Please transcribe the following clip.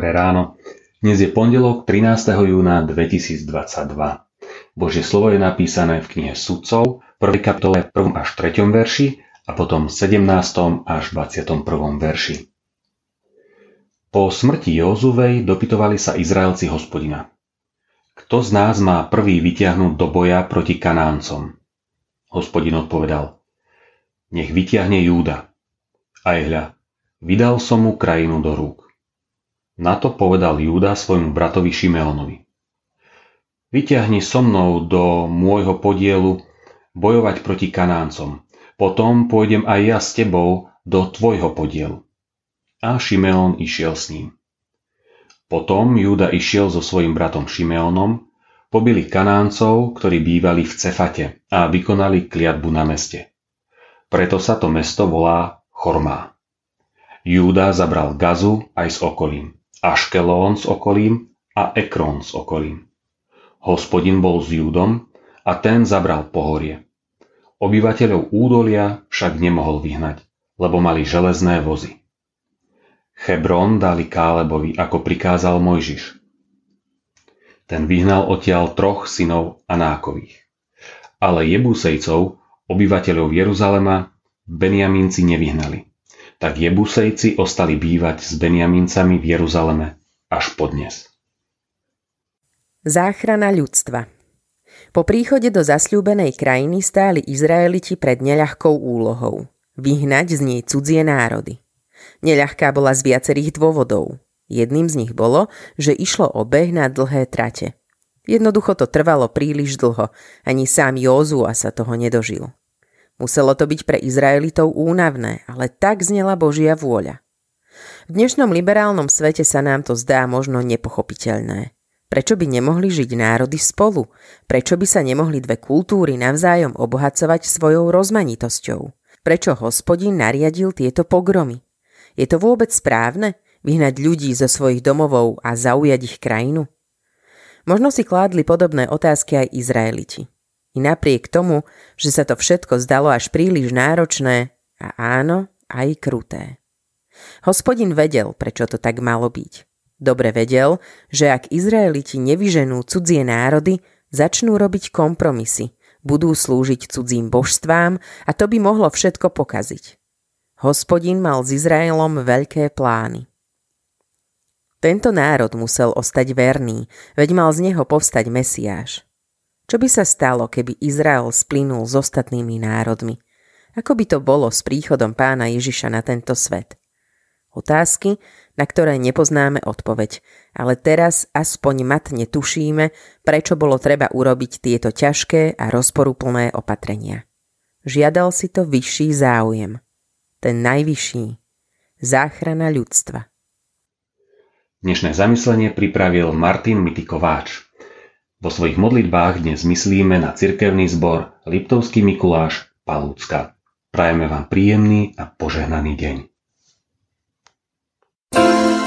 Dnes je pondelok 13. júna 2022. Božie slovo je napísané v knihe Sudcov, 1. kapitole 1. až 3. verši a potom 17. až 21. verši. Po smrti Jozuvej dopytovali sa Izraelci hospodina. Kto z nás má prvý vytiahnuť do boja proti Kanáncom? Hospodin odpovedal. Nech vytiahne Júda. Aj hľa, vydal som mu krajinu do rúk. Na to povedal Júda svojmu bratovi Šimeonovi. Vyťahni so mnou do môjho podielu bojovať proti Kanáncom. Potom pôjdem aj ja s tebou do tvojho podielu. A Šimeon išiel s ním. Potom Júda išiel so svojim bratom Šimeonom, pobili Kanáncov, ktorí bývali v Cefate a vykonali kliatbu na meste. Preto sa to mesto volá Chormá. Júda zabral Gazu aj s okolím. Aškelón s okolím a Ekron s okolím. Hospodin bol s Júdom a ten zabral pohorie. Obyvateľov údolia však nemohol vyhnať, lebo mali železné vozy. Chebron dali Kálebovi, ako prikázal Mojžiš. Ten vyhnal odtiaľ troch synov Anákových. Ale Jebusejcov, obyvateľov Jeruzalema, Beniamínci nevyhnali tak Jebusejci ostali bývať s Beniamincami v Jeruzaleme až podnes. Záchrana ľudstva Po príchode do zasľúbenej krajiny stáli Izraeliti pred neľahkou úlohou vyhnať z nej cudzie národy. Neľahká bola z viacerých dôvodov. Jedným z nich bolo, že išlo o beh na dlhé trate. Jednoducho to trvalo príliš dlho, ani sám Józua sa toho nedožil. Muselo to byť pre Izraelitov únavné, ale tak znela Božia vôľa. V dnešnom liberálnom svete sa nám to zdá možno nepochopiteľné. Prečo by nemohli žiť národy spolu? Prečo by sa nemohli dve kultúry navzájom obohacovať svojou rozmanitosťou? Prečo hospodin nariadil tieto pogromy? Je to vôbec správne? Vyhnať ľudí zo svojich domovov a zaujať ich krajinu? Možno si kládli podobné otázky aj Izraeliti. I napriek tomu, že sa to všetko zdalo až príliš náročné a áno, aj kruté. Hospodin vedel, prečo to tak malo byť. Dobre vedel, že ak Izraeliti nevyženú cudzie národy, začnú robiť kompromisy, budú slúžiť cudzím božstvám a to by mohlo všetko pokaziť. Hospodin mal s Izraelom veľké plány. Tento národ musel ostať verný, veď mal z neho povstať Mesiáš. Čo by sa stalo, keby Izrael splynul s ostatnými národmi? Ako by to bolo s príchodom pána Ježiša na tento svet? Otázky, na ktoré nepoznáme odpoveď, ale teraz aspoň matne tušíme, prečo bolo treba urobiť tieto ťažké a rozporuplné opatrenia. Žiadal si to vyšší záujem. Ten najvyšší. Záchrana ľudstva. Dnešné zamyslenie pripravil Martin Mitikováč. Vo svojich modlitbách dnes myslíme na cirkevný zbor Liptovský Mikuláš Palúcka. Prajeme vám príjemný a požehnaný deň. thank you